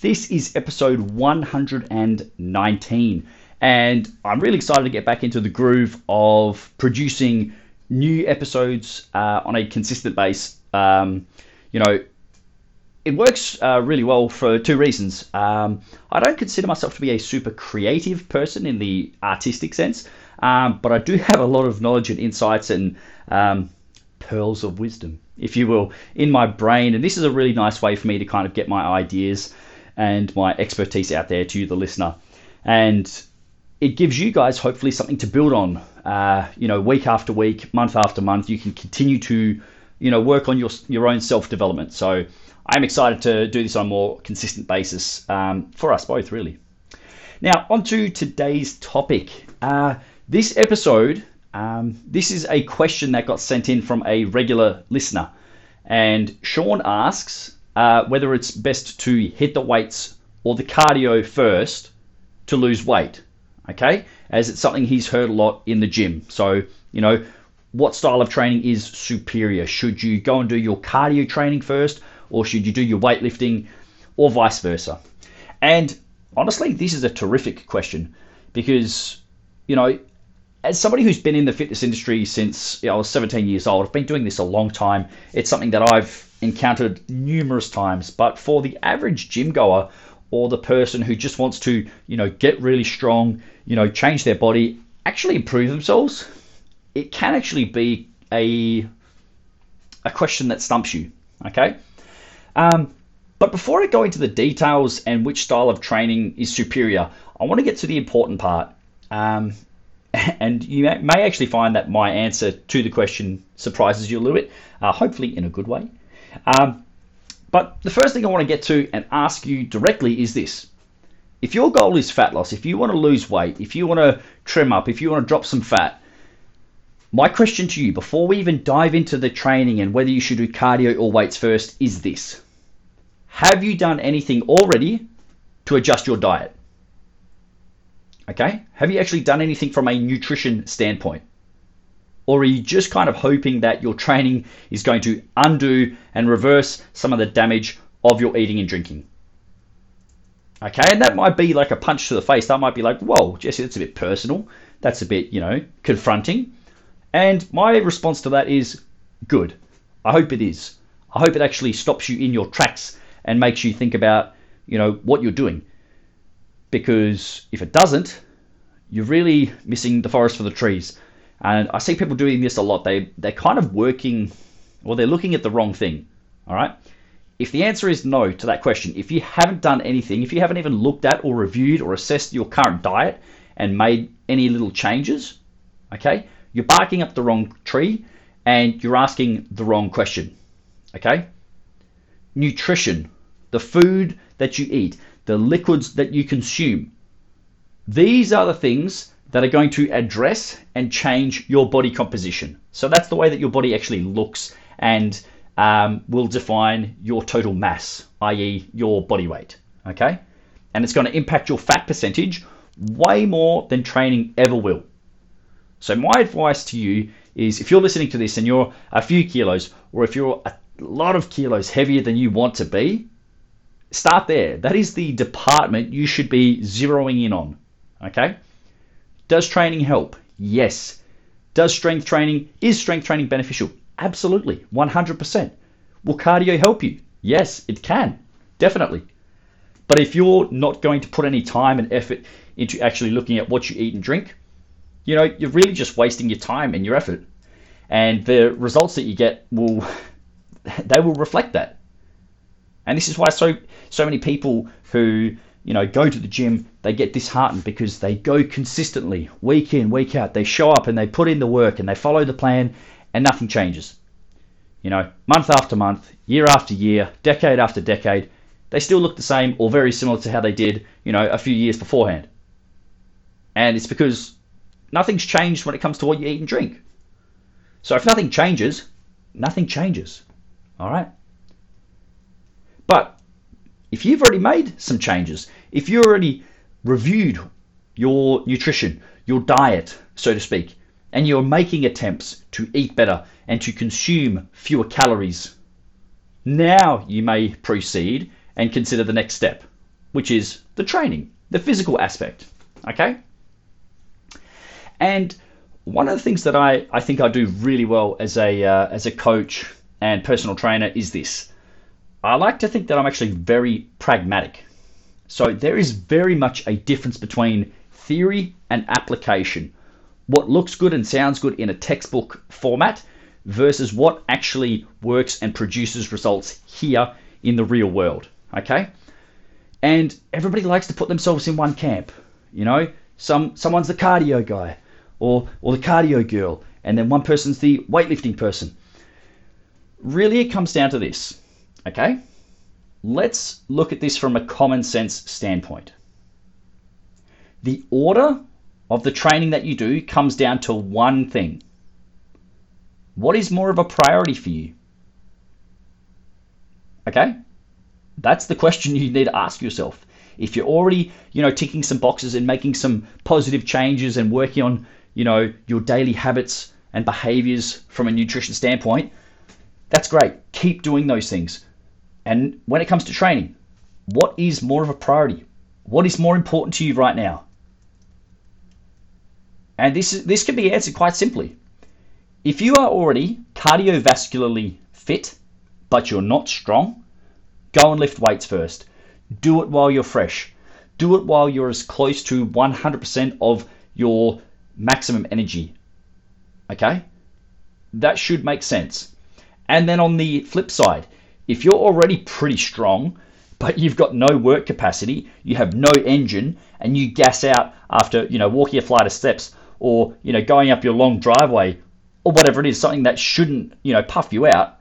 This is episode 119, and I'm really excited to get back into the groove of producing new episodes uh, on a consistent base. Um, you know, it works uh, really well for two reasons. Um, I don't consider myself to be a super creative person in the artistic sense, um, but I do have a lot of knowledge and insights and um, pearls of wisdom, if you will, in my brain. And this is a really nice way for me to kind of get my ideas and my expertise out there to the listener. And it gives you guys hopefully something to build on. Uh, you know, week after week, month after month, you can continue to, you know, work on your your own self development. So I'm excited to do this on a more consistent basis um, for us both, really. Now, on to today's topic. Uh, this episode, um, this is a question that got sent in from a regular listener. And Sean asks, uh, whether it's best to hit the weights or the cardio first to lose weight. Okay, as it's something he's heard a lot in the gym. So, you know, what style of training is superior? Should you go and do your cardio training first, or should you do your weightlifting, or vice versa? And honestly, this is a terrific question because, you know, as somebody who's been in the fitness industry since you know, I was 17 years old, I've been doing this a long time. It's something that I've encountered numerous times. But for the average gym goer or the person who just wants to, you know, get really strong, you know, change their body, actually improve themselves, it can actually be a a question that stumps you. Okay. Um, but before I go into the details and which style of training is superior, I want to get to the important part. Um, and you may actually find that my answer to the question surprises you a little bit, uh, hopefully in a good way. Um, but the first thing I want to get to and ask you directly is this. If your goal is fat loss, if you want to lose weight, if you want to trim up, if you want to drop some fat, my question to you before we even dive into the training and whether you should do cardio or weights first is this. Have you done anything already to adjust your diet? Okay? Have you actually done anything from a nutrition standpoint? Or are you just kind of hoping that your training is going to undo and reverse some of the damage of your eating and drinking? Okay, and that might be like a punch to the face. That might be like, whoa, Jesse, that's a bit personal. That's a bit, you know, confronting. And my response to that is good. I hope it is. I hope it actually stops you in your tracks and makes you think about, you know, what you're doing. Because if it doesn't, you're really missing the forest for the trees. And I see people doing this a lot. They they're kind of working or they're looking at the wrong thing. All right? If the answer is no to that question, if you haven't done anything, if you haven't even looked at or reviewed or assessed your current diet and made any little changes, okay? You're barking up the wrong tree and you're asking the wrong question. Okay? Nutrition, the food that you eat, the liquids that you consume. These are the things that are going to address and change your body composition. So that's the way that your body actually looks and um, will define your total mass, i.e., your body weight. Okay? And it's going to impact your fat percentage way more than training ever will. So, my advice to you is if you're listening to this and you're a few kilos, or if you're a lot of kilos heavier than you want to be, start there. That is the department you should be zeroing in on. Okay? Does training help? Yes. Does strength training, is strength training beneficial? Absolutely, 100%. Will cardio help you? Yes, it can, definitely. But if you're not going to put any time and effort into actually looking at what you eat and drink, you know, you're really just wasting your time and your effort. And the results that you get will, they will reflect that. And this is why so so many people who you know, go to the gym, they get disheartened because they go consistently, week in, week out. They show up and they put in the work and they follow the plan and nothing changes. You know, month after month, year after year, decade after decade, they still look the same or very similar to how they did, you know, a few years beforehand. And it's because nothing's changed when it comes to what you eat and drink. So if nothing changes, nothing changes. All right? But if you've already made some changes, if you've already reviewed your nutrition, your diet, so to speak, and you're making attempts to eat better and to consume fewer calories, now you may proceed and consider the next step, which is the training, the physical aspect. Okay? And one of the things that I, I think I do really well as a uh, as a coach and personal trainer is this. I like to think that I'm actually very pragmatic. So there is very much a difference between theory and application. What looks good and sounds good in a textbook format versus what actually works and produces results here in the real world. Okay? And everybody likes to put themselves in one camp. You know, some someone's the cardio guy or or the cardio girl, and then one person's the weightlifting person. Really it comes down to this. Okay? Let's look at this from a common sense standpoint. The order of the training that you do comes down to one thing. What is more of a priority for you? Okay? That's the question you need to ask yourself. If you're already, you know, ticking some boxes and making some positive changes and working on, you know, your daily habits and behaviors from a nutrition standpoint, that's great. Keep doing those things. And when it comes to training, what is more of a priority? What is more important to you right now? And this is, this can be answered quite simply. If you are already cardiovascularly fit, but you're not strong, go and lift weights first. Do it while you're fresh. Do it while you're as close to 100% of your maximum energy. Okay? That should make sense. And then on the flip side, if you're already pretty strong, but you've got no work capacity, you have no engine, and you gas out after, you know, walking a flight of steps or, you know, going up your long driveway or whatever it is, something that shouldn't, you know, puff you out,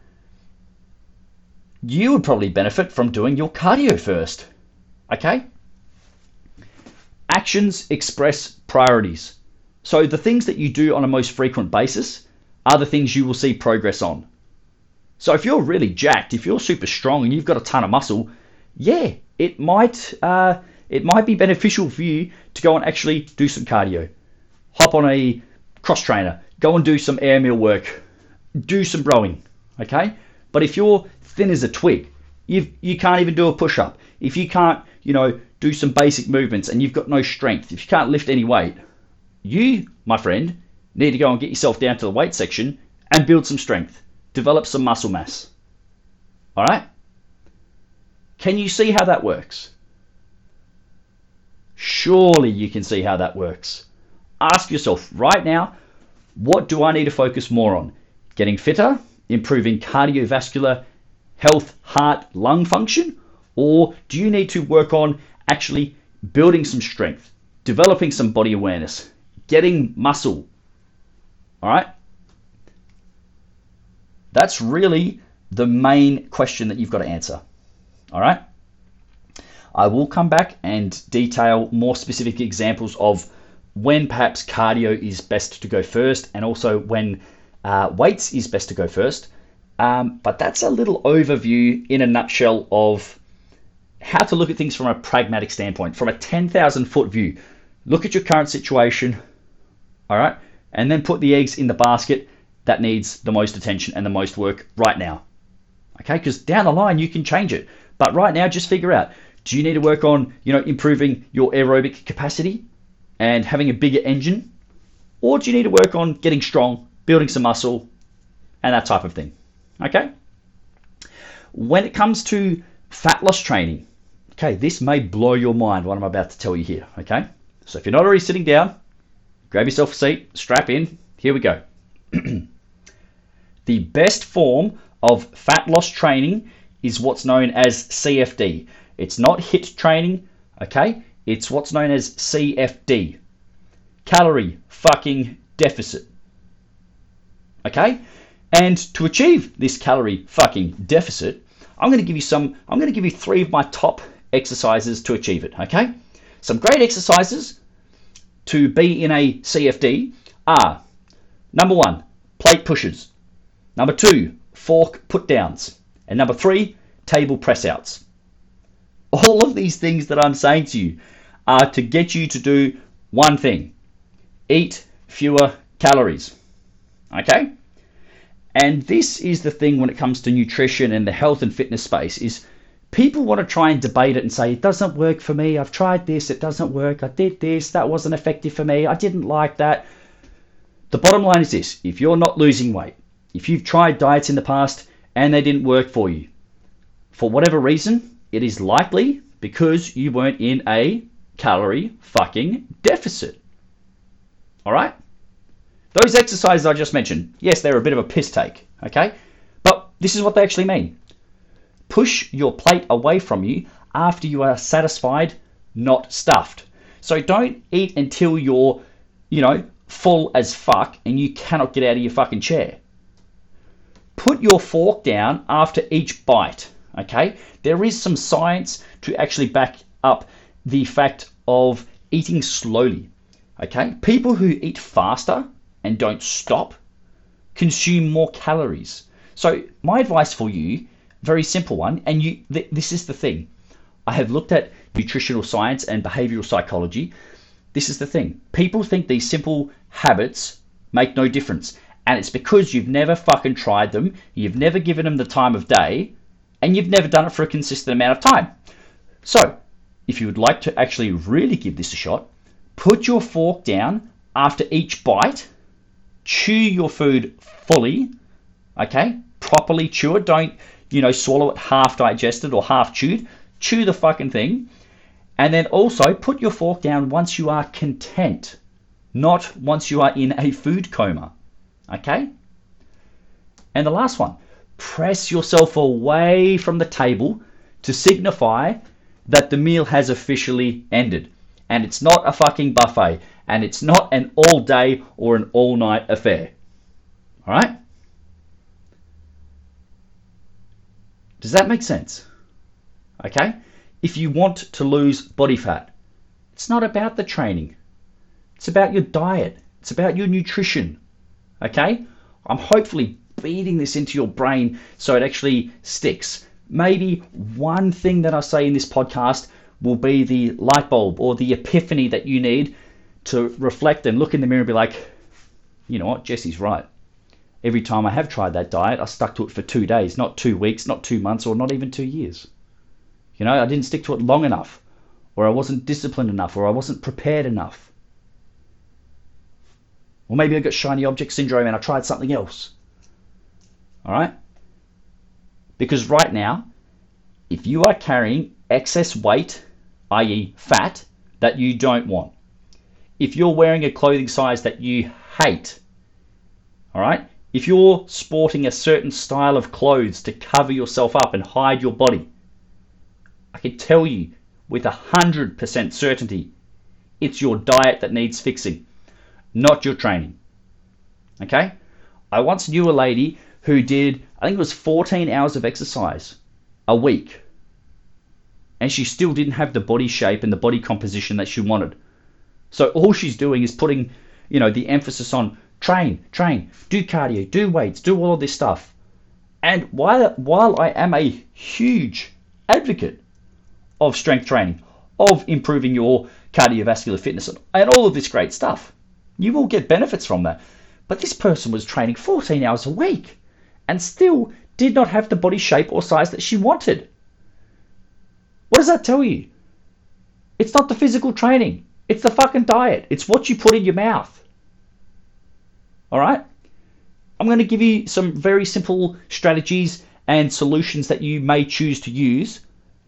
you would probably benefit from doing your cardio first. Okay? Actions express priorities. So the things that you do on a most frequent basis are the things you will see progress on. So if you're really jacked, if you're super strong and you've got a ton of muscle, yeah, it might uh, it might be beneficial for you to go and actually do some cardio. Hop on a cross trainer, go and do some airmill work, do some rowing, okay? But if you're thin as a twig, you you can't even do a push up. If you can't, you know, do some basic movements and you've got no strength, if you can't lift any weight, you, my friend, need to go and get yourself down to the weight section and build some strength, develop some muscle mass. All right? Can you see how that works? Surely you can see how that works. Ask yourself right now what do I need to focus more on? Getting fitter, improving cardiovascular health, heart, lung function? Or do you need to work on actually building some strength, developing some body awareness, getting muscle? All right? That's really the main question that you've got to answer. All right? I will come back and detail more specific examples of when perhaps cardio is best to go first and also when uh, weights is best to go first. Um, but that's a little overview in a nutshell of how to look at things from a pragmatic standpoint, from a 10,000 foot view. Look at your current situation, all right, and then put the eggs in the basket that needs the most attention and the most work right now. Okay, because down the line you can change it. But right now, just figure out do you need to work on, you know, improving your aerobic capacity and having a bigger engine? Or do you need to work on getting strong, building some muscle, and that type of thing? Okay? When it comes to fat loss training, okay, this may blow your mind what I'm about to tell you here, okay? So if you're not already sitting down, grab yourself a seat, strap in, here we go. the best form of fat loss training is what's known as CFD. It's not HIT training, okay? It's what's known as CFD. Calorie fucking deficit. Okay? And to achieve this calorie fucking deficit, I'm going to give you some, I'm going to give you three of my top exercises to achieve it, okay? Some great exercises to be in a CFD are number one, plate pushes. Number two, fork put downs. And number three, table press outs. All of these things that I'm saying to you are to get you to do one thing eat fewer calories. Okay? And this is the thing when it comes to nutrition and the health and fitness space is people want to try and debate it and say it doesn't work for me. I've tried this, it doesn't work. I did this, that wasn't effective for me. I didn't like that. The bottom line is this, if you're not losing weight, if you've tried diets in the past and they didn't work for you, for whatever reason, it is likely because you weren't in a calorie fucking deficit. All right? Those exercises I just mentioned, yes, they're a bit of a piss take, okay? But this is what they actually mean. Push your plate away from you after you are satisfied, not stuffed. So don't eat until you're, you know, full as fuck and you cannot get out of your fucking chair. Put your fork down after each bite, okay? There is some science to actually back up the fact of eating slowly. Okay? People who eat faster and don't stop consume more calories. So, my advice for you, very simple one, and you th- this is the thing. I have looked at nutritional science and behavioral psychology. This is the thing. People think these simple habits make no difference. And it's because you've never fucking tried them, you've never given them the time of day, and you've never done it for a consistent amount of time. So, if you would like to actually really give this a shot, put your fork down after each bite, chew your food fully, okay? Properly chew it. Don't, you know, swallow it half digested or half chewed. Chew the fucking thing. And then also put your fork down once you are content, not once you are in a food coma, okay? And the last one, press yourself away from the table to signify that the meal has officially ended. And it's not a fucking buffet. And it's not an all day or an all night affair. Alright? Does that make sense? Okay? If you want to lose body fat, it's not about the training. It's about your diet. It's about your nutrition. Okay? I'm hopefully beating this into your brain so it actually sticks maybe one thing that I say in this podcast will be the light bulb or the epiphany that you need to reflect and look in the mirror and be like, you know what, Jesse's right. Every time I have tried that diet, I stuck to it for two days, not two weeks, not two months, or not even two years. You know, I didn't stick to it long enough, or I wasn't disciplined enough, or I wasn't prepared enough. Or maybe I got shiny object syndrome and I tried something else. All right? Because right now, if you are carrying excess weight, i.e., fat, that you don't want, if you're wearing a clothing size that you hate, all right, if you're sporting a certain style of clothes to cover yourself up and hide your body, I can tell you with a 100% certainty it's your diet that needs fixing, not your training. Okay? I once knew a lady who did, I think it was 14 hours of exercise a week. And she still didn't have the body shape and the body composition that she wanted. So all she's doing is putting, you know, the emphasis on train, train, do cardio, do weights, do all of this stuff. And while while I am a huge advocate of strength training, of improving your cardiovascular fitness and all of this great stuff, you will get benefits from that. But this person was training 14 hours a week and still did not have the body shape or size that she wanted. What does that tell you? It's not the physical training. It's the fucking diet. It's what you put in your mouth. All right? I'm going to give you some very simple strategies and solutions that you may choose to use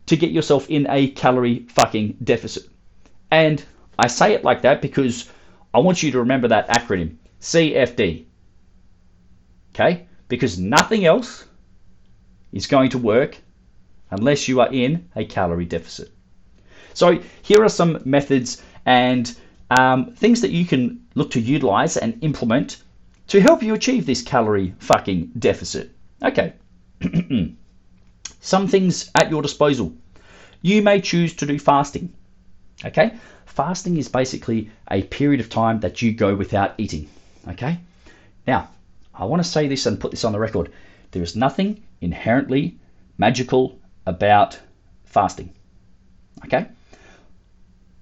to get yourself in a calorie fucking deficit. And I say it like that because I want you to remember that acronym CFD. Okay? because nothing else is going to work unless you are in a calorie deficit. So, here are some methods and um, things that you can look to utilize and implement to help you achieve this calorie fucking deficit. Okay. some things at your disposal. You may choose to do fasting. Okay? Fasting is basically a period of time that you go without eating. Okay? Now, I want to say this and put this on the record. There is nothing inherently magical about fasting. Okay?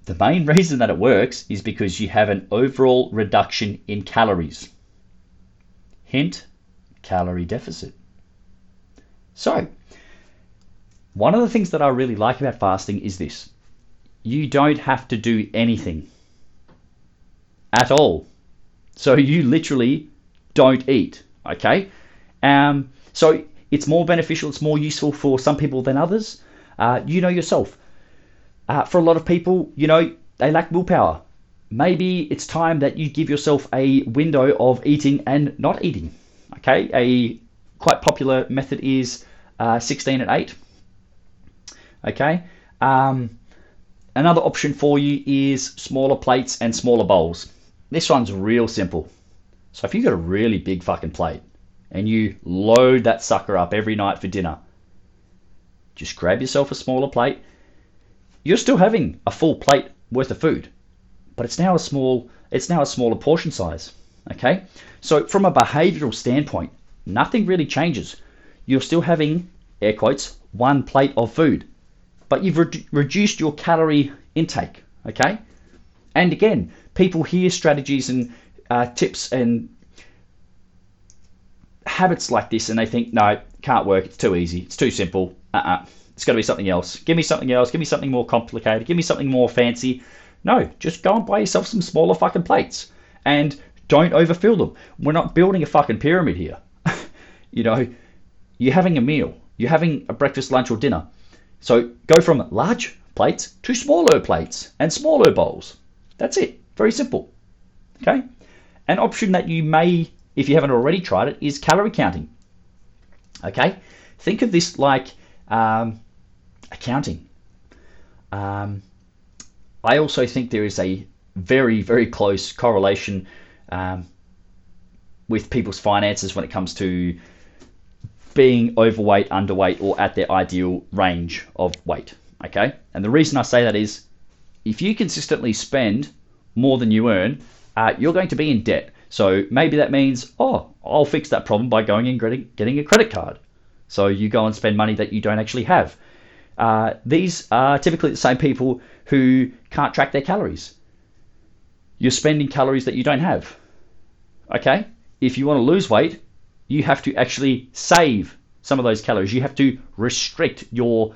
The main reason that it works is because you have an overall reduction in calories. Hint, calorie deficit. So, one of the things that I really like about fasting is this you don't have to do anything at all. So, you literally don't eat, okay? Um, so, it's more beneficial, it's more useful for some people than others. Uh, you know yourself. Uh, for a lot of people, you know, they lack willpower. Maybe it's time that you give yourself a window of eating and not eating. Okay, a quite popular method is uh, 16 and 8. Okay, um, another option for you is smaller plates and smaller bowls. This one's real simple. So if you've got a really big fucking plate and you load that sucker up every night for dinner, just grab yourself a smaller plate you're still having a full plate worth of food, but it's now a small it's now a smaller portion size. Okay, so from a behavioural standpoint, nothing really changes. You're still having air quotes one plate of food, but you've re- reduced your calorie intake. Okay, and again, people hear strategies and uh, tips and habits like this, and they think, no, can't work. It's too easy. It's too simple. Uh-uh. It's got to be something else. Give me something else. Give me something more complicated. Give me something more fancy. No, just go and buy yourself some smaller fucking plates and don't overfill them. We're not building a fucking pyramid here. you know, you're having a meal. You're having a breakfast, lunch, or dinner. So go from large plates to smaller plates and smaller bowls. That's it. Very simple. Okay? An option that you may, if you haven't already tried it, is calorie counting. Okay? Think of this like um, accounting. Um, I also think there is a very, very close correlation um, with people's finances when it comes to being overweight, underweight, or at their ideal range of weight. Okay? And the reason I say that is if you consistently spend more than you earn, uh, you're going to be in debt. So maybe that means, oh, I'll fix that problem by going and getting a credit card. So you go and spend money that you don't actually have. Uh, these are typically the same people who can't track their calories. You're spending calories that you don't have. Okay? If you want to lose weight, you have to actually save some of those calories. You have to restrict your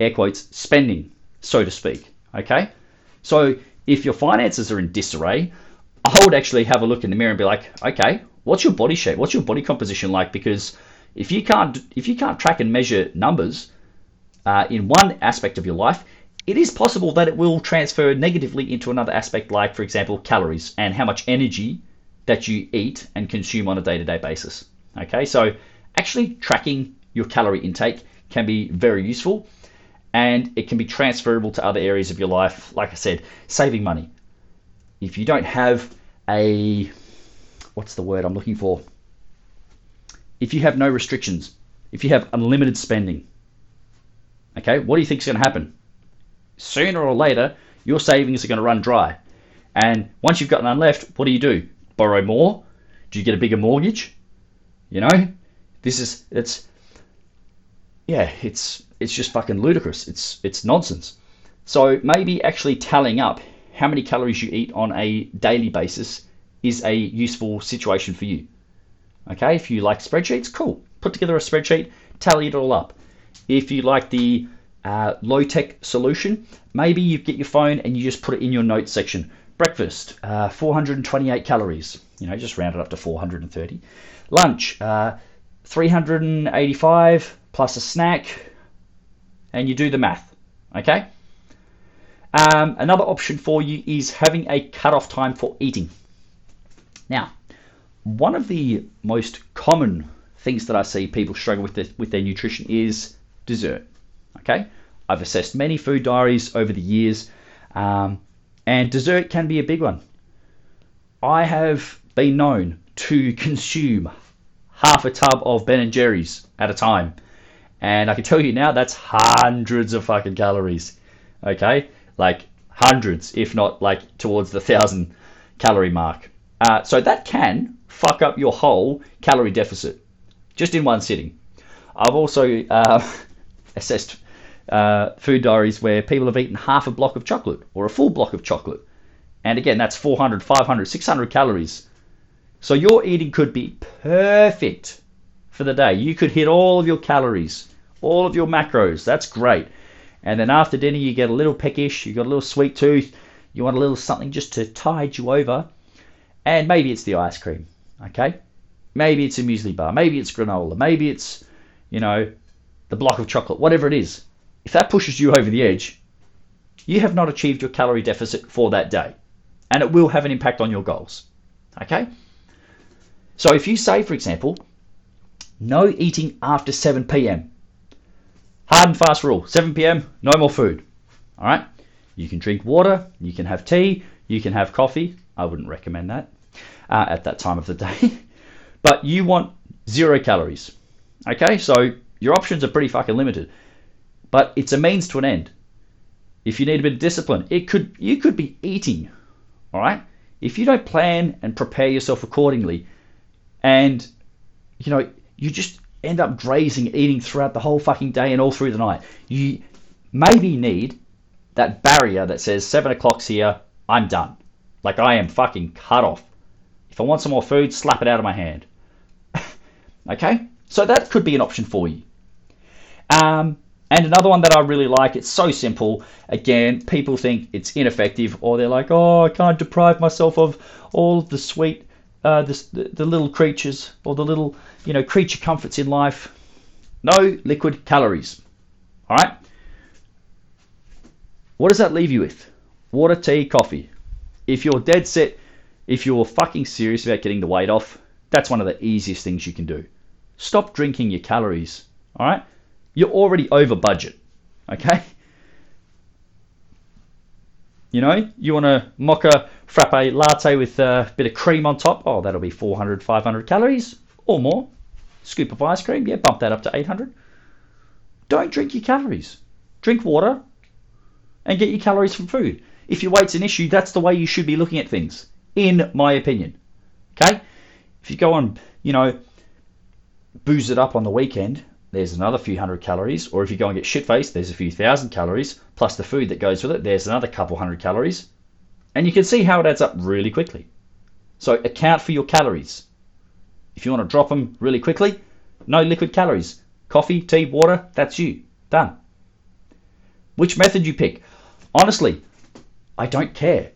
air quotes spending, so to speak. Okay? So if your finances are in disarray, I would actually have a look in the mirror and be like, okay, what's your body shape? What's your body composition like? Because if you can't if you can't track and measure numbers, uh, in one aspect of your life, it is possible that it will transfer negatively into another aspect, like, for example, calories and how much energy that you eat and consume on a day to day basis. Okay, so actually tracking your calorie intake can be very useful and it can be transferable to other areas of your life. Like I said, saving money. If you don't have a, what's the word I'm looking for? If you have no restrictions, if you have unlimited spending, Okay, what do you think is going to happen? Sooner or later, your savings are going to run dry. And once you've got none left, what do you do? Borrow more? Do you get a bigger mortgage? You know, this is it's yeah, it's it's just fucking ludicrous. It's it's nonsense. So maybe actually tallying up how many calories you eat on a daily basis is a useful situation for you. Okay, if you like spreadsheets, cool. Put together a spreadsheet, tally it all up. If you like the uh, low tech solution, maybe you get your phone and you just put it in your notes section. Breakfast, uh, 428 calories. You know, just round it up to 430. Lunch, uh, 385 plus a snack, and you do the math. Okay. Um, another option for you is having a cut-off time for eating. Now, one of the most common things that I see people struggle with the, with their nutrition is dessert. Okay, I've assessed many food diaries over the years, um, and dessert can be a big one. I have been known to consume half a tub of Ben and Jerry's at a time, And I can tell you now that's hundreds of fucking calories. Okay? Like hundreds, if not like towards the thousand calorie mark. Uh, so that can fuck up your whole calorie deficit just in one sitting. I've also uh, assessed uh, food diaries where people have eaten half a block of chocolate or a full block of chocolate. And again, that's 400, 500, 600 calories. So your eating could be perfect for the day. You could hit all of your calories, all of your macros. That's great. And then after dinner, you get a little peckish, you got a little sweet tooth, you want a little something just to tide you over. And maybe it's the ice cream, okay? Maybe it's a muesli bar, maybe it's granola, maybe it's, you know, the block of chocolate, whatever it is. If that pushes you over the edge, you have not achieved your calorie deficit for that day. And it will have an impact on your goals. Okay? So if you say, for example, no eating after 7 p.m., hard and fast rule 7 p.m., no more food. All right? You can drink water, you can have tea, you can have coffee. I wouldn't recommend that uh, at that time of the day. but you want zero calories. Okay? So your options are pretty fucking limited. But it's a means to an end. If you need a bit of discipline, it could you could be eating, all right? If you don't plan and prepare yourself accordingly, and you know you just end up grazing, eating throughout the whole fucking day and all through the night, you maybe need that barrier that says seven o'clock's here, I'm done. Like I am fucking cut off. If I want some more food, slap it out of my hand. okay, so that could be an option for you. Um, and another one that I really like, it's so simple. Again, people think it's ineffective, or they're like, oh, I can't deprive myself of all of the sweet, uh, the, the little creatures, or the little, you know, creature comforts in life. No liquid calories. All right? What does that leave you with? Water, tea, coffee. If you're dead set, if you're fucking serious about getting the weight off, that's one of the easiest things you can do. Stop drinking your calories. All right? you're already over budget. Okay? You know, you want a mocha frappe latte with a bit of cream on top. Oh, that'll be 400, 500 calories or more. Scoop of ice cream, yeah, bump that up to 800. Don't drink your calories. Drink water and get your calories from food. If your weight's an issue, that's the way you should be looking at things, in my opinion. Okay? If you go on, you know, booze it up on the weekend, there's another few hundred calories. Or if you go and get shit faced, there's a few thousand calories, plus the food that goes with it, there's another couple hundred calories. And you can see how it adds up really quickly. So account for your calories. If you want to drop them really quickly, no liquid calories. Coffee, tea, water, that's you. Done. Which method you pick? Honestly, I don't care.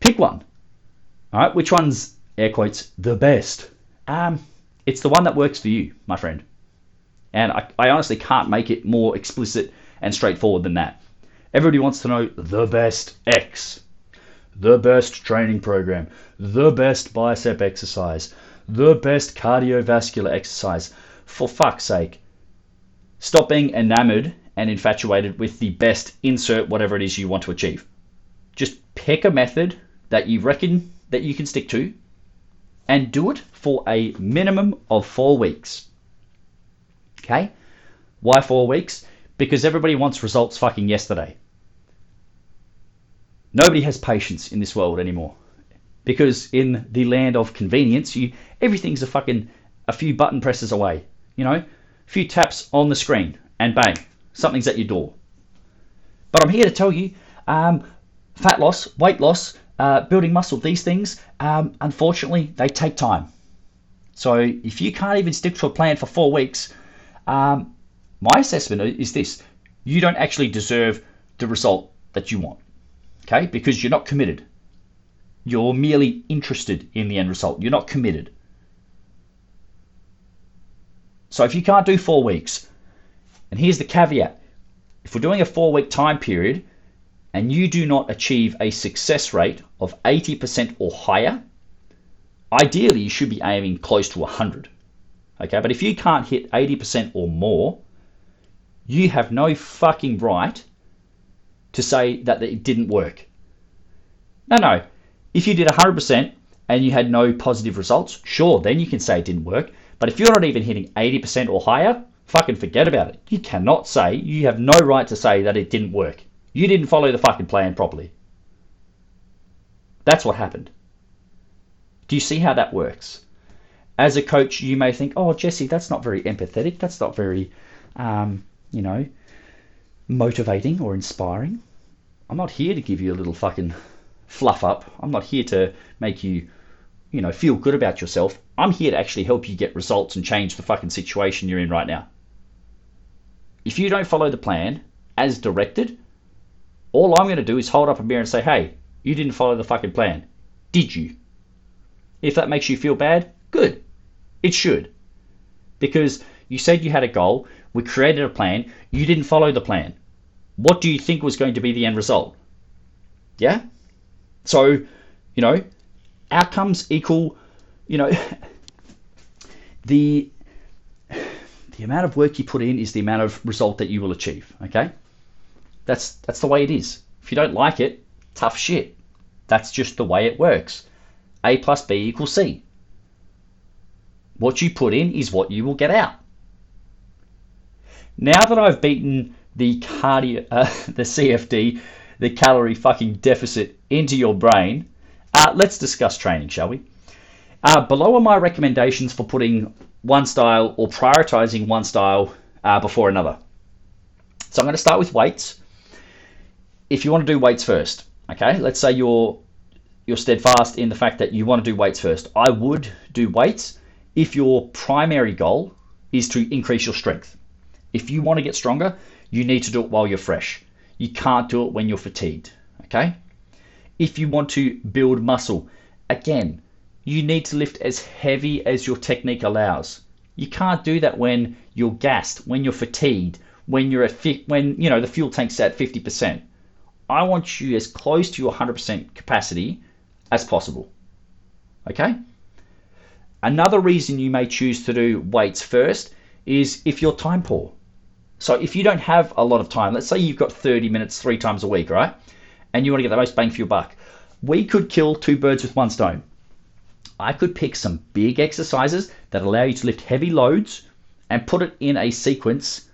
Pick one. All right, which one's air quotes the best? Um, it's the one that works for you, my friend. And I, I honestly can't make it more explicit and straightforward than that. Everybody wants to know the best X, the best training program, the best bicep exercise, the best cardiovascular exercise. For fuck's sake, stop being enamored and infatuated with the best insert whatever it is you want to achieve. Just pick a method that you reckon that you can stick to and do it for a minimum of four weeks. Okay? Why four weeks? Because everybody wants results fucking yesterday. Nobody has patience in this world anymore. Because in the land of convenience, you everything's a fucking a few button presses away. You know, a few taps on the screen, and bang, something's at your door. But I'm here to tell you, um, fat loss, weight loss, uh, building muscle, these things, um, unfortunately, they take time. So if you can't even stick to a plan for four weeks, um, my assessment is this you don't actually deserve the result that you want, okay? Because you're not committed. You're merely interested in the end result, you're not committed. So if you can't do four weeks, and here's the caveat if we're doing a four week time period and you do not achieve a success rate of 80% or higher, ideally you should be aiming close to 100. Okay, but if you can't hit 80% or more, you have no fucking right to say that it didn't work. No, no. If you did 100% and you had no positive results, sure, then you can say it didn't work. But if you're not even hitting 80% or higher, fucking forget about it. You cannot say, you have no right to say that it didn't work. You didn't follow the fucking plan properly. That's what happened. Do you see how that works? As a coach, you may think, oh, Jesse, that's not very empathetic. That's not very, um, you know, motivating or inspiring. I'm not here to give you a little fucking fluff up. I'm not here to make you, you know, feel good about yourself. I'm here to actually help you get results and change the fucking situation you're in right now. If you don't follow the plan as directed, all I'm going to do is hold up a mirror and say, hey, you didn't follow the fucking plan. Did you? If that makes you feel bad, good. It should. Because you said you had a goal, we created a plan, you didn't follow the plan. What do you think was going to be the end result? Yeah? So, you know, outcomes equal, you know, the the amount of work you put in is the amount of result that you will achieve, okay? That's that's the way it is. If you don't like it, tough shit. That's just the way it works. A plus B equals C. What you put in is what you will get out. Now that I've beaten the cardio, uh, the CFD, the calorie fucking deficit into your brain, uh, let's discuss training, shall we? Uh, below are my recommendations for putting one style or prioritizing one style uh, before another. So I'm going to start with weights. If you want to do weights first, okay, let's say you're you're steadfast in the fact that you want to do weights first. I would do weights if your primary goal is to increase your strength. If you want to get stronger, you need to do it while you're fresh. You can't do it when you're fatigued, okay? If you want to build muscle, again, you need to lift as heavy as your technique allows. You can't do that when you're gassed, when you're fatigued, when you're at fi- when you know the fuel tank's at 50%. I want you as close to your 100% capacity as possible. Okay? Another reason you may choose to do weights first is if you're time poor. So if you don't have a lot of time, let's say you've got 30 minutes three times a week, right? And you want to get the most bang for your buck. We could kill two birds with one stone. I could pick some big exercises that allow you to lift heavy loads and put it in a sequence,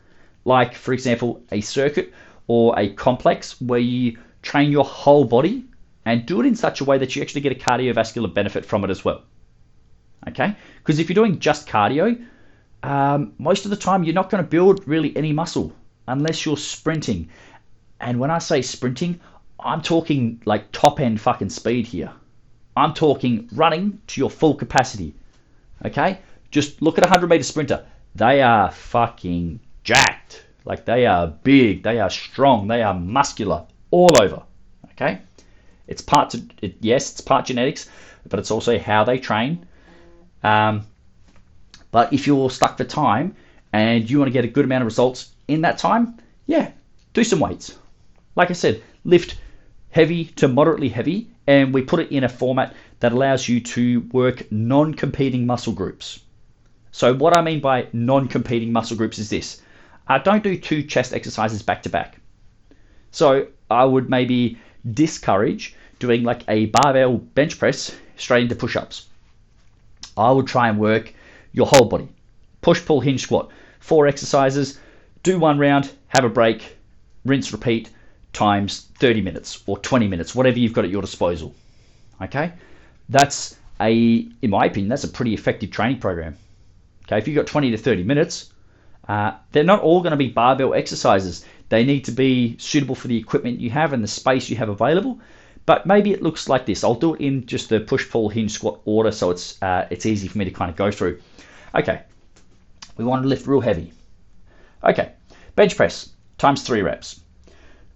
like, for example, a circuit or a complex where you train your whole body and do it in such a way that you actually get a cardiovascular benefit from it as well. Okay? Because if you're doing just cardio, um, most of the time you're not going to build really any muscle unless you're sprinting. And when I say sprinting, I'm talking like top end fucking speed here. I'm talking running to your full capacity. Okay? Just look at a 100 meter sprinter. They are fucking jacked. Like they are big, they are strong, they are muscular all over. Okay? It's part, to, it, yes, it's part genetics, but it's also how they train. Um, but if you're stuck for time and you want to get a good amount of results in that time, yeah, do some weights. Like I said, lift heavy to moderately heavy and we put it in a format that allows you to work non competing muscle groups. So, what I mean by non competing muscle groups is this uh, don't do two chest exercises back to back. So, I would maybe discourage doing like a barbell bench press straight into push ups. I would try and work your whole body. Push, pull, hinge, squat. Four exercises, do one round, have a break, rinse, repeat, times 30 minutes or 20 minutes, whatever you've got at your disposal. Okay? That's a, in my opinion, that's a pretty effective training program. Okay, if you've got 20 to 30 minutes, uh, they're not all going to be barbell exercises. They need to be suitable for the equipment you have and the space you have available. But maybe it looks like this. I'll do it in just the push, pull, hinge, squat order, so it's uh, it's easy for me to kind of go through. Okay, we want to lift real heavy. Okay, bench press times three reps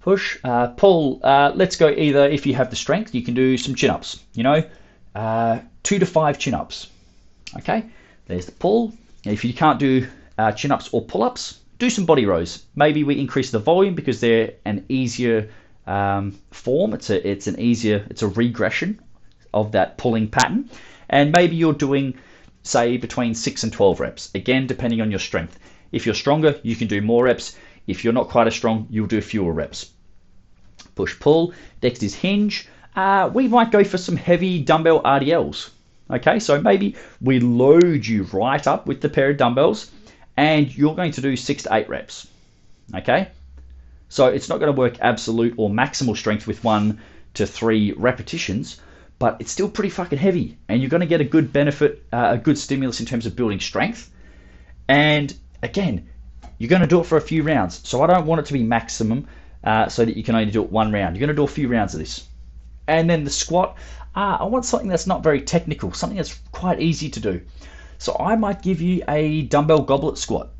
push, uh, pull. Uh, let's go either if you have the strength, you can do some chin ups, you know, uh, two to five chin ups. Okay, there's the pull. If you can't do uh, chin ups or pull ups, do some body rows. Maybe we increase the volume because they're an easier um, form. It's a it's an easier it's a regression of that pulling pattern, and maybe you're doing say between six and twelve reps. Again, depending on your strength. If you're stronger, you can do more reps. If you're not quite as strong, you'll do fewer reps. Push pull, next is hinge. Uh, we might go for some heavy dumbbell RDLs. Okay, so maybe we load you right up with the pair of dumbbells and you're going to do six to eight reps. Okay? So it's not going to work absolute or maximal strength with one to three repetitions, but it's still pretty fucking heavy, and you're going to get a good benefit, uh, a good stimulus in terms of building strength. And again, you're going to do it for a few rounds. So I don't want it to be maximum uh, so that you can only do it one round. You're going to do a few rounds of this. And then the squat, uh, I want something that's not very technical, something that's quite easy to do. So I might give you a dumbbell goblet squat,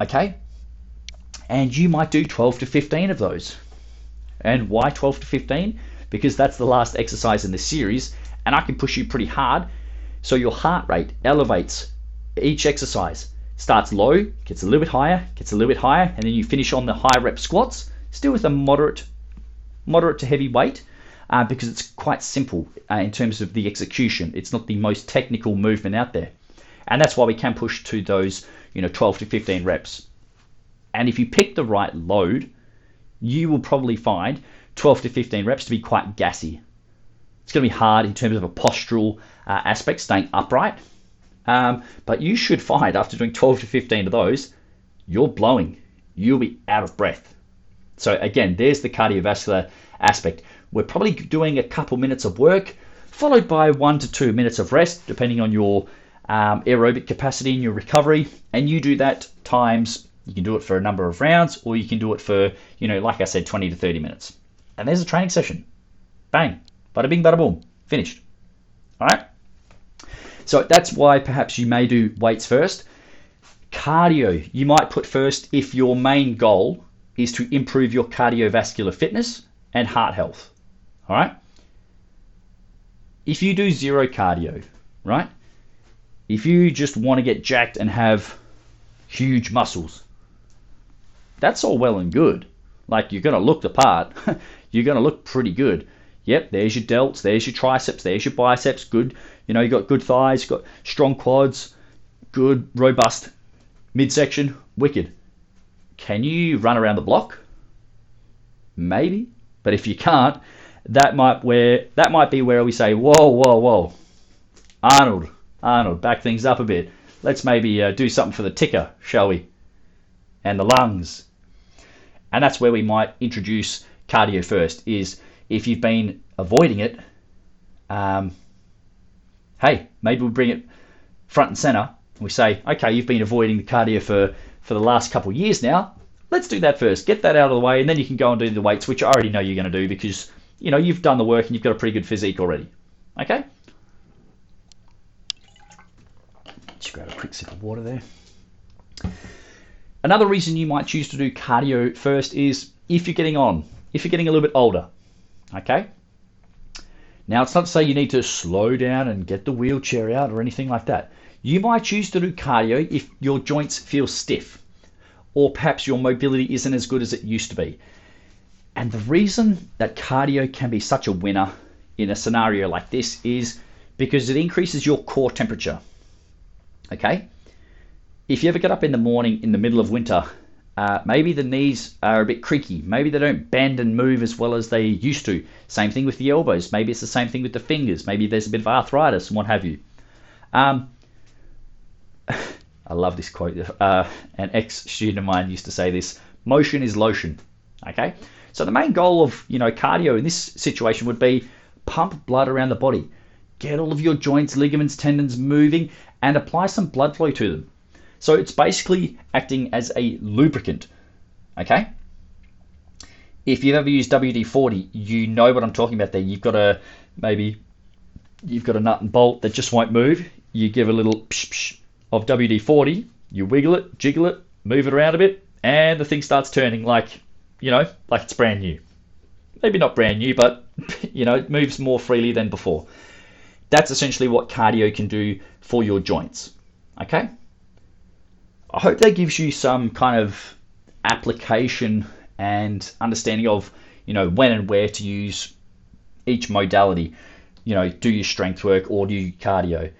okay? And you might do 12 to 15 of those. And why 12 to 15? Because that's the last exercise in the series, and I can push you pretty hard. So your heart rate elevates each exercise. Starts low, gets a little bit higher, gets a little bit higher, and then you finish on the high rep squats, still with a moderate, moderate to heavy weight, uh, because it's quite simple uh, in terms of the execution. It's not the most technical movement out there, and that's why we can push to those, you know, 12 to 15 reps. And if you pick the right load, you will probably find 12 to 15 reps to be quite gassy. It's going to be hard in terms of a postural uh, aspect, staying upright. Um, but you should find after doing 12 to 15 of those, you're blowing. You'll be out of breath. So, again, there's the cardiovascular aspect. We're probably doing a couple minutes of work, followed by one to two minutes of rest, depending on your um, aerobic capacity and your recovery. And you do that times, you can do it for a number of rounds, or you can do it for, you know, like I said, 20 to 30 minutes. And there's a training session. Bang. Bada bing, bada boom. Finished. All right. So that's why perhaps you may do weights first. Cardio, you might put first if your main goal is to improve your cardiovascular fitness and heart health. All right? If you do zero cardio, right? If you just want to get jacked and have huge muscles, that's all well and good. Like you're going to look the part. you're going to look pretty good. Yep, there's your delts, there's your triceps, there's your biceps. Good, you know, you got good thighs, got strong quads, good robust midsection, wicked. Can you run around the block? Maybe, but if you can't, that might where that might be where we say, whoa, whoa, whoa, Arnold, Arnold, back things up a bit. Let's maybe uh, do something for the ticker, shall we? And the lungs, and that's where we might introduce cardio first. Is if you've been avoiding it, um, hey, maybe we bring it front and center. And we say, okay, you've been avoiding the cardio for, for the last couple of years now. Let's do that first. Get that out of the way, and then you can go and do the weights, which I already know you're going to do because you know you've done the work and you've got a pretty good physique already. Okay. Just grab a quick sip of water there. Another reason you might choose to do cardio first is if you're getting on, if you're getting a little bit older. Okay? Now, it's not to say you need to slow down and get the wheelchair out or anything like that. You might choose to do cardio if your joints feel stiff, or perhaps your mobility isn't as good as it used to be. And the reason that cardio can be such a winner in a scenario like this is because it increases your core temperature. Okay? If you ever get up in the morning in the middle of winter uh, maybe the knees are a bit creaky. Maybe they don't bend and move as well as they used to. Same thing with the elbows. Maybe it's the same thing with the fingers. Maybe there's a bit of arthritis and what have you. Um, I love this quote. Uh, an ex student of mine used to say this motion is lotion. Okay? So the main goal of you know cardio in this situation would be pump blood around the body, get all of your joints, ligaments, tendons moving, and apply some blood flow to them. So it's basically acting as a lubricant. Okay? If you've ever used WD 40, you know what I'm talking about there. You've got a maybe you've got a nut and bolt that just won't move. You give a little psh, psh of WD 40, you wiggle it, jiggle it, move it around a bit, and the thing starts turning like, you know, like it's brand new. Maybe not brand new, but, you know, it moves more freely than before. That's essentially what cardio can do for your joints. Okay? I hope that gives you some kind of application and understanding of you know when and where to use each modality. You know, do your strength work or do you cardio?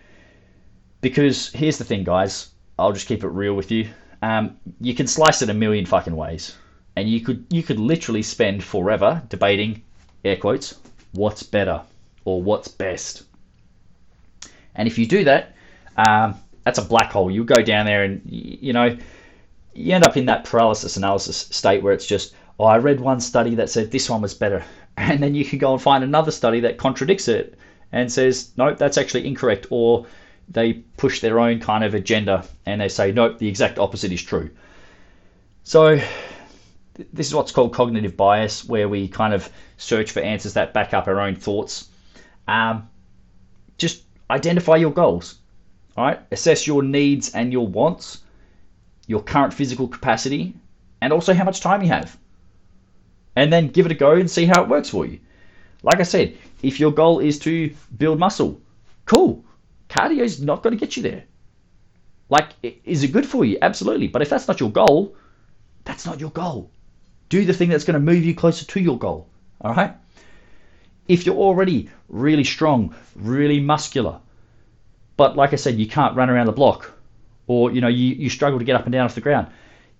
Because here's the thing, guys. I'll just keep it real with you. Um, you can slice it a million fucking ways, and you could you could literally spend forever debating air quotes what's better or what's best. And if you do that, um, that's a black hole. You go down there and you know you end up in that paralysis analysis state where it's just oh I read one study that said this one was better, and then you can go and find another study that contradicts it and says nope that's actually incorrect or they push their own kind of agenda and they say nope the exact opposite is true. So this is what's called cognitive bias, where we kind of search for answers that back up our own thoughts. Um, just identify your goals. All right, assess your needs and your wants, your current physical capacity, and also how much time you have. And then give it a go and see how it works for you. Like I said, if your goal is to build muscle, cool. Cardio is not going to get you there. Like, is it good for you? Absolutely. But if that's not your goal, that's not your goal. Do the thing that's going to move you closer to your goal. All right? If you're already really strong, really muscular, but like I said, you can't run around the block or you know you, you struggle to get up and down off the ground,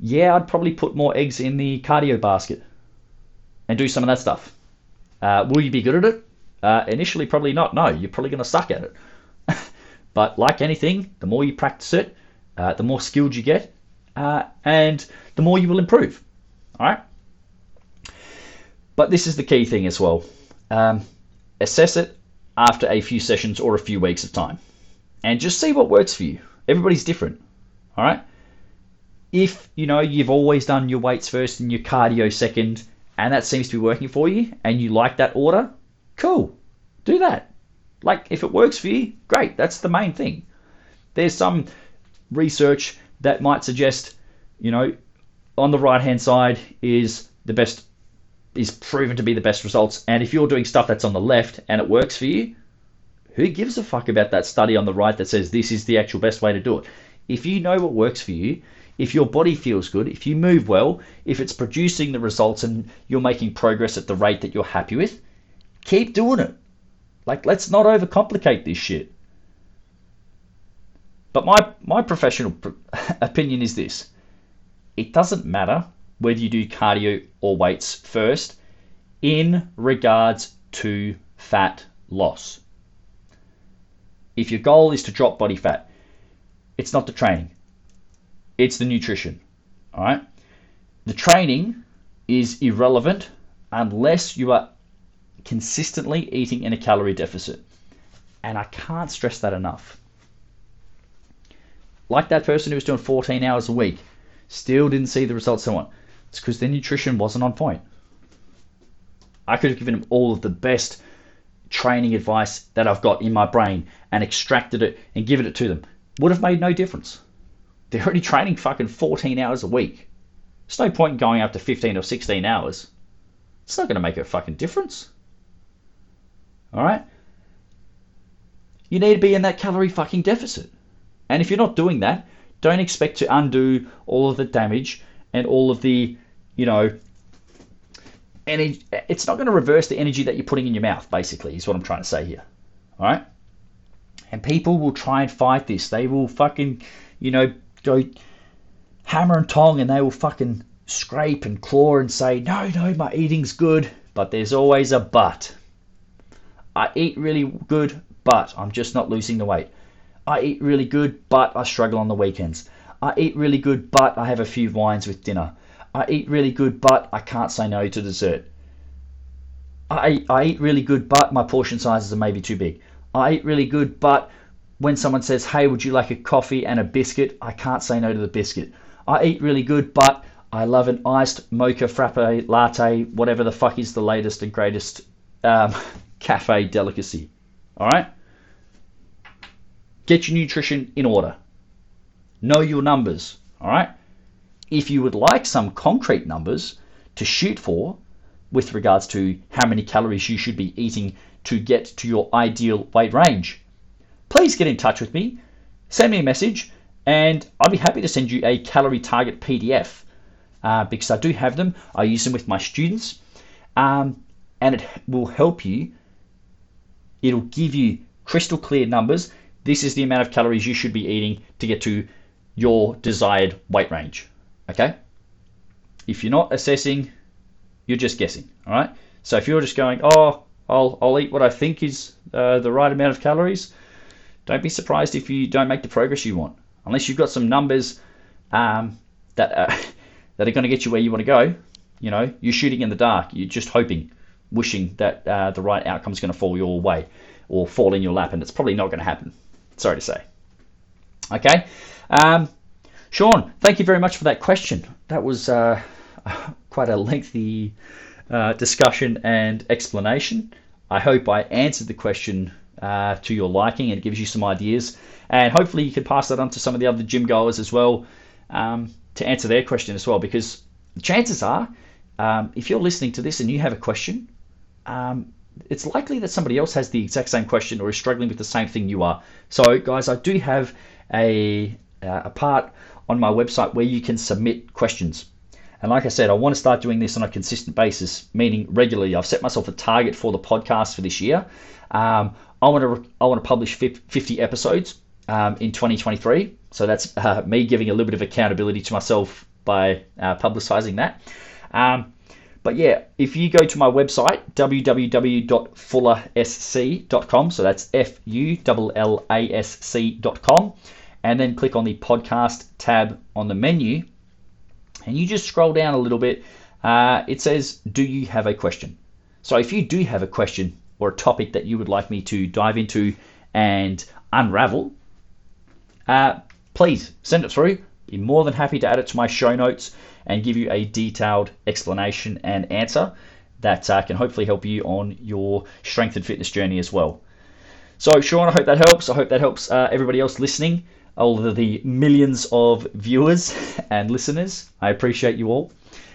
yeah, I'd probably put more eggs in the cardio basket and do some of that stuff. Uh, will you be good at it? Uh, initially, probably not. No, you're probably going to suck at it. but like anything, the more you practice it, uh, the more skilled you get, uh, and the more you will improve. All right. But this is the key thing as well. Um, assess it after a few sessions or a few weeks of time, and just see what works for you. Everybody's different. All right. If you know you've always done your weights first and your cardio second, and that seems to be working for you, and you like that order, cool, do that. Like if it works for you, great. That's the main thing. There's some research that might suggest, you know, on the right hand side is the best is proven to be the best results. And if you're doing stuff that's on the left and it works for you, who gives a fuck about that study on the right that says this is the actual best way to do it? If you know what works for you, if your body feels good, if you move well, if it's producing the results and you're making progress at the rate that you're happy with, keep doing it. Like, let's not overcomplicate this shit. But my, my professional opinion is this it doesn't matter whether you do cardio or weights first in regards to fat loss. If your goal is to drop body fat, it's not the training, it's the nutrition. All right? The training is irrelevant unless you are consistently eating in a calorie deficit. And I can't stress that enough. Like that person who was doing 14 hours a week, still didn't see the results they want. It's because their nutrition wasn't on point. I could have given them all of the best training advice that I've got in my brain and extracted it and given it to them. Would have made no difference. They're already training fucking 14 hours a week. There's no point in going up to 15 or 16 hours. It's not going to make a fucking difference. Alright? You need to be in that calorie fucking deficit. And if you're not doing that, don't expect to undo all of the damage and all of the, you know, energy. It's not going to reverse the energy that you're putting in your mouth, basically, is what I'm trying to say here. All right? And people will try and fight this. They will fucking, you know, go hammer and tong and they will fucking scrape and claw and say, no, no, my eating's good. But there's always a but. I eat really good, but I'm just not losing the weight. I eat really good, but I struggle on the weekends. I eat really good, but I have a few wines with dinner. I eat really good, but I can't say no to dessert. I, I eat really good, but my portion sizes are maybe too big. I eat really good, but when someone says, hey, would you like a coffee and a biscuit? I can't say no to the biscuit. I eat really good, but I love an iced mocha frappe latte, whatever the fuck is the latest and greatest um, cafe delicacy. All right? Get your nutrition in order. Know your numbers, all right? If you would like some concrete numbers to shoot for with regards to how many calories you should be eating to get to your ideal weight range, please get in touch with me. Send me a message, and I'd be happy to send you a calorie target PDF uh, because I do have them. I use them with my students, um, and it will help you. It'll give you crystal clear numbers. This is the amount of calories you should be eating to get to your desired weight range. Okay? If you're not assessing, you're just guessing. All right? So if you're just going, oh, I'll, I'll eat what I think is uh, the right amount of calories, don't be surprised if you don't make the progress you want. Unless you've got some numbers um, that are, that are going to get you where you want to go, you know, you're shooting in the dark. You're just hoping, wishing that uh, the right outcome is going to fall your way or fall in your lap, and it's probably not going to happen. Sorry to say. Okay. Um, Sean, thank you very much for that question. That was uh, quite a lengthy uh, discussion and explanation. I hope I answered the question uh, to your liking and gives you some ideas. And hopefully, you can pass that on to some of the other gym goers as well um, to answer their question as well. Because chances are, um, if you're listening to this and you have a question, um, it's likely that somebody else has the exact same question or is struggling with the same thing you are. So, guys, I do have a, uh, a part on my website where you can submit questions. And like I said, I want to start doing this on a consistent basis, meaning regularly. I've set myself a target for the podcast for this year. Um, I want to I want to publish 50 episodes um, in 2023. So that's uh, me giving a little bit of accountability to myself by uh, publicizing that. Um, but yeah, if you go to my website, www.fullersc.com, so that's F U L L A S C.com, and then click on the podcast tab on the menu, and you just scroll down a little bit, uh, it says, Do you have a question? So if you do have a question or a topic that you would like me to dive into and unravel, uh, please send it through. Be more than happy to add it to my show notes and give you a detailed explanation and answer that uh, can hopefully help you on your strength and fitness journey as well. So, Sean, I hope that helps. I hope that helps uh, everybody else listening, all of the millions of viewers and listeners. I appreciate you all.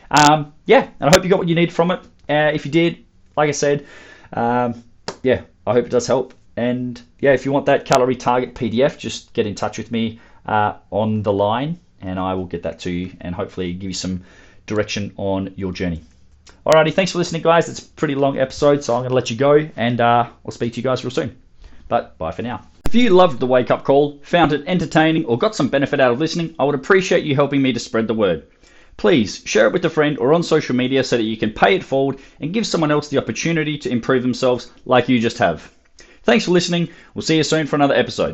Um, yeah, and I hope you got what you need from it. Uh, if you did, like I said, um, yeah, I hope it does help. And yeah, if you want that calorie target PDF, just get in touch with me uh, on the line and I will get that to you and hopefully give you some direction on your journey. Alrighty, thanks for listening, guys. It's a pretty long episode, so I'm going to let you go and uh, I'll speak to you guys real soon. But bye for now. If you loved the wake up call, found it entertaining, or got some benefit out of listening, I would appreciate you helping me to spread the word. Please share it with a friend or on social media so that you can pay it forward and give someone else the opportunity to improve themselves like you just have. Thanks for listening. We'll see you soon for another episode.